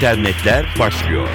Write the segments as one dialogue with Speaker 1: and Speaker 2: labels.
Speaker 1: internetler başlıyor.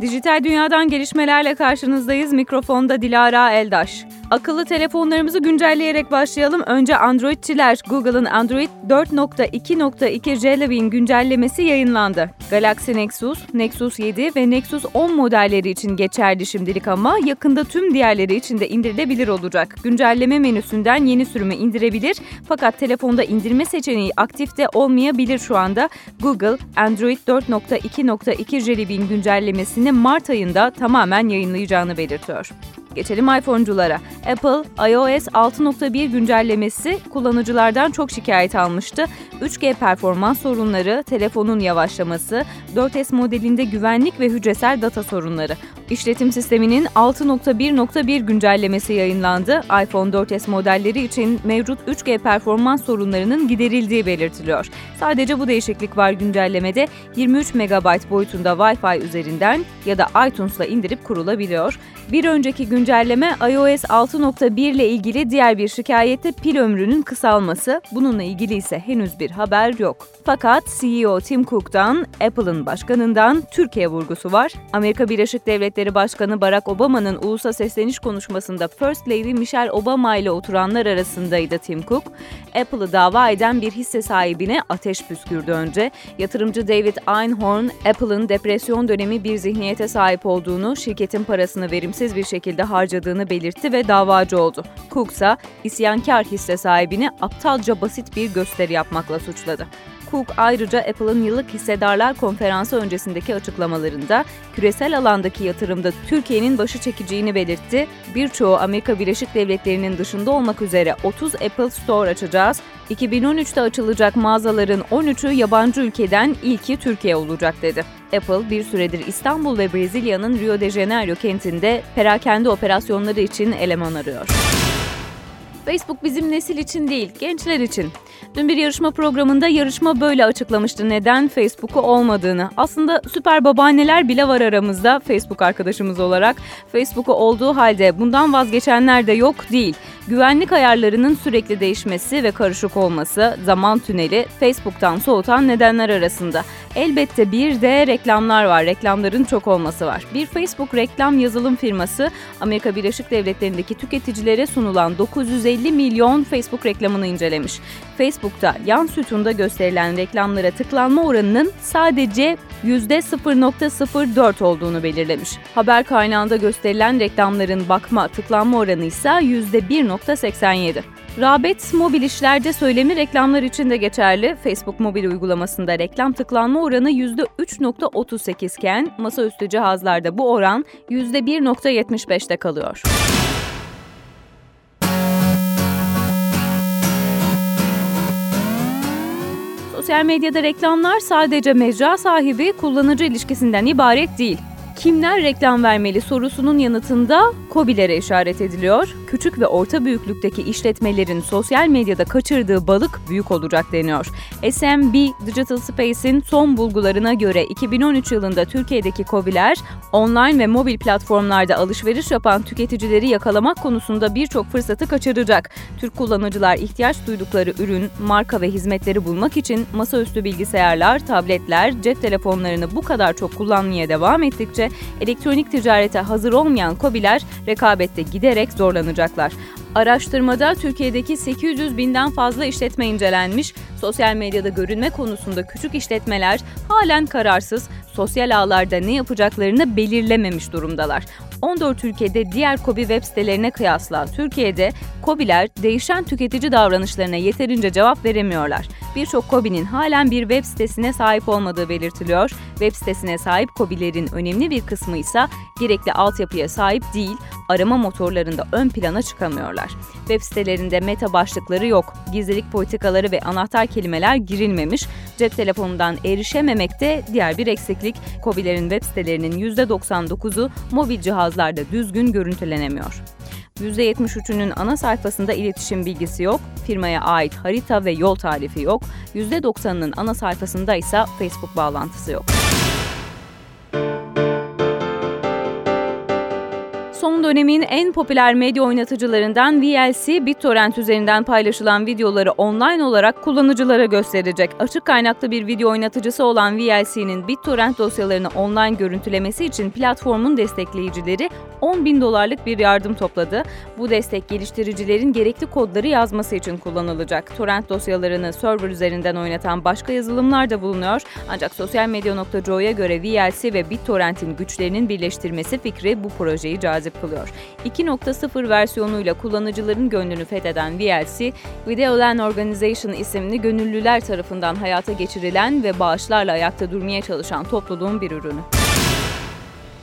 Speaker 2: Dijital dünyadan gelişmelerle karşınızdayız. Mikrofonda Dilara Eldaş. Akıllı telefonlarımızı güncelleyerek başlayalım. Önce Androidçiler Google'ın Android 4.2.2 Jellybean güncellemesi yayınlandı. Galaxy Nexus, Nexus 7 ve Nexus 10 modelleri için geçerli şimdilik ama yakında tüm diğerleri için de indirilebilir olacak. Güncelleme menüsünden yeni sürümü indirebilir fakat telefonda indirme seçeneği aktifte olmayabilir şu anda. Google Android 4.2.2 Jellybean güncellemesini Mart ayında tamamen yayınlayacağını belirtiyor. Geçelim iPhone'culara. Apple iOS 6.1 güncellemesi kullanıcılardan çok şikayet almıştı. 3G performans sorunları, telefonun yavaşlaması, 4S modelinde güvenlik ve hücresel data sorunları. İşletim sisteminin 6.1.1 güncellemesi yayınlandı. iPhone 4S modelleri için mevcut 3G performans sorunlarının giderildiği belirtiliyor. Sadece bu değişiklik var güncellemede 23 MB boyutunda Wi-Fi üzerinden ya da iTunes'la indirip kurulabiliyor. Bir önceki güncelleme iOS 6.1 ile ilgili diğer bir şikayette pil ömrünün kısalması. Bununla ilgili ise henüz bir haber yok. Fakat CEO Tim Cook'tan, Apple'ın başkanından Türkiye vurgusu var. Amerika Birleşik Devletleri Başkanı Barack Obama'nın ulusa sesleniş konuşmasında First Lady Michelle Obama ile oturanlar arasındaydı Tim Cook. Apple'ı dava eden bir hisse sahibine ateş püskürdü önce. Yatırımcı David Einhorn, Apple'ın depresyon dönemi bir zihniyete sahip olduğunu, şirketin parasını verimsiz bir şekilde harcadığını belirtti ve davacı oldu. Cook ise isyankar hisse sahibini aptalca basit bir gösteri yapmakla suçladı. Cook ayrıca Apple'ın yıllık hissedarlar konferansı öncesindeki açıklamalarında küresel alandaki yatırımda Türkiye'nin başı çekeceğini belirtti. Birçoğu Amerika Birleşik Devletleri'nin dışında olmak üzere 30 Apple Store açacağız. 2013'te açılacak mağazaların 13'ü yabancı ülkeden ilki Türkiye olacak dedi. Apple bir süredir İstanbul ve Brezilya'nın Rio de Janeiro kentinde perakende operasyonları için eleman arıyor. Facebook bizim nesil için değil, gençler için. Dün bir yarışma programında yarışma böyle açıklamıştı neden Facebook'u olmadığını. Aslında süper babaanneler bile var aramızda Facebook arkadaşımız olarak. Facebook'u olduğu halde bundan vazgeçenler de yok değil. Güvenlik ayarlarının sürekli değişmesi ve karışık olması zaman tüneli Facebook'tan soğutan nedenler arasında. Elbette bir de reklamlar var. Reklamların çok olması var. Bir Facebook reklam yazılım firması Amerika Birleşik Devletleri'ndeki tüketicilere sunulan 950 milyon Facebook reklamını incelemiş. Facebook'ta yan sütunda gösterilen reklamlara tıklanma oranının sadece %0.04 olduğunu belirlemiş. Haber kaynağında gösterilen reklamların bakma tıklanma oranı ise %1.87. Rağbet mobil işlerde söylemi reklamlar için de geçerli. Facebook mobil uygulamasında reklam tıklanma oranı %3.38 iken masaüstü cihazlarda bu oran %1.75'te kalıyor. Sosyal medyada reklamlar sadece mecra sahibi kullanıcı ilişkisinden ibaret değil kimler reklam vermeli sorusunun yanıtında COBİ'lere işaret ediliyor. Küçük ve orta büyüklükteki işletmelerin sosyal medyada kaçırdığı balık büyük olacak deniyor. SMB Digital Space'in son bulgularına göre 2013 yılında Türkiye'deki COBİ'ler online ve mobil platformlarda alışveriş yapan tüketicileri yakalamak konusunda birçok fırsatı kaçıracak. Türk kullanıcılar ihtiyaç duydukları ürün, marka ve hizmetleri bulmak için masaüstü bilgisayarlar, tabletler, cep telefonlarını bu kadar çok kullanmaya devam ettikçe elektronik ticarete hazır olmayan COBİ'ler rekabette giderek zorlanacaklar. Araştırmada Türkiye'deki 800 binden fazla işletme incelenmiş. Sosyal medyada görünme konusunda küçük işletmeler halen kararsız, sosyal ağlarda ne yapacaklarını belirlememiş durumdalar. 14 ülkede diğer KOBİ web sitelerine kıyasla Türkiye'de KOBİ'ler değişen tüketici davranışlarına yeterince cevap veremiyorlar. Birçok KOBİ'nin halen bir web sitesine sahip olmadığı belirtiliyor. Web sitesine sahip KOBİ'lerin önemli bir kısmı ise gerekli altyapıya sahip değil, arama motorlarında ön plana çıkamıyorlar. Web sitelerinde meta başlıkları yok, gizlilik politikaları ve anahtar kelimeler girilmemiş, cep telefonundan erişememek de diğer bir eksiklik. KOBİ'lerin web sitelerinin %99'u mobil cihazlarda düzgün görüntülenemiyor. %73'ünün ana sayfasında iletişim bilgisi yok, firmaya ait harita ve yol tarifi yok, %90'ının ana sayfasında ise Facebook bağlantısı yok. son dönemin en popüler medya oynatıcılarından VLC, BitTorrent üzerinden paylaşılan videoları online olarak kullanıcılara gösterecek. Açık kaynaklı bir video oynatıcısı olan VLC'nin BitTorrent dosyalarını online görüntülemesi için platformun destekleyicileri 10 bin dolarlık bir yardım topladı. Bu destek geliştiricilerin gerekli kodları yazması için kullanılacak. Torrent dosyalarını server üzerinden oynatan başka yazılımlar da bulunuyor. Ancak sosyalmedya.co'ya göre VLC ve BitTorrent'in güçlerinin birleştirmesi fikri bu projeyi cazip kılıyor. 2.0 versiyonuyla kullanıcıların gönlünü fetheden VLC, Video LAN Organization isimli gönüllüler tarafından hayata geçirilen ve bağışlarla ayakta durmaya çalışan topluluğun bir ürünü.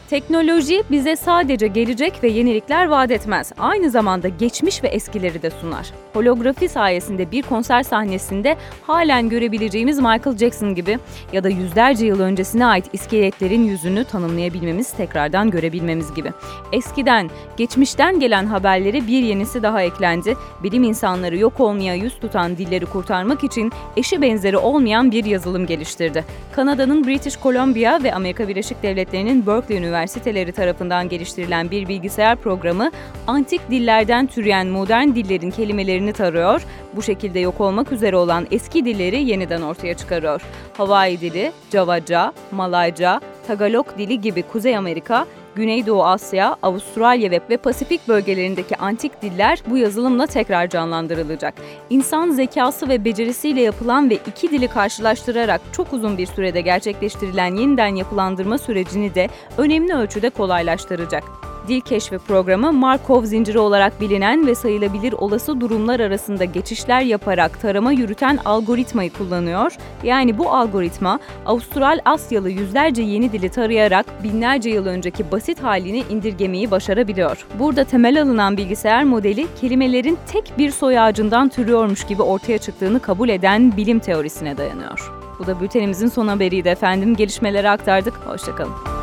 Speaker 2: Teknoloji bize sadece gelecek ve yenilikler vaat etmez. Aynı zamanda geçmiş ve eskileri de sunar. Holografi sayesinde bir konser sahnesinde halen görebileceğimiz Michael Jackson gibi ya da yüzlerce yıl öncesine ait iskeletlerin yüzünü tanımlayabilmemiz, tekrardan görebilmemiz gibi. Eskiden, geçmişten gelen haberleri bir yenisi daha eklendi. Bilim insanları yok olmaya yüz tutan dilleri kurtarmak için eşi benzeri olmayan bir yazılım geliştirdi. Kanada'nın British Columbia ve Amerika Birleşik Devletleri'nin Berkeley Üniversitesi üniversiteleri tarafından geliştirilen bir bilgisayar programı antik dillerden türeyen modern dillerin kelimelerini tarıyor, bu şekilde yok olmak üzere olan eski dilleri yeniden ortaya çıkarıyor. Hawaii dili, Javaca, Malayca, Tagalog dili gibi Kuzey Amerika, Güneydoğu Asya, Avustralya ve Pasifik bölgelerindeki antik diller bu yazılımla tekrar canlandırılacak. İnsan zekası ve becerisiyle yapılan ve iki dili karşılaştırarak çok uzun bir sürede gerçekleştirilen yeniden yapılandırma sürecini de önemli ölçüde kolaylaştıracak. Dil keşfi programı Markov zinciri olarak bilinen ve sayılabilir olası durumlar arasında geçişler yaparak tarama yürüten algoritmayı kullanıyor. Yani bu algoritma Avustral Asyalı yüzlerce yeni dili tarayarak binlerce yıl önceki basit halini indirgemeyi başarabiliyor. Burada temel alınan bilgisayar modeli kelimelerin tek bir soy ağacından türüyormuş gibi ortaya çıktığını kabul eden bilim teorisine dayanıyor. Bu da bültenimizin son haberiydi efendim. Gelişmeleri aktardık. Hoşçakalın.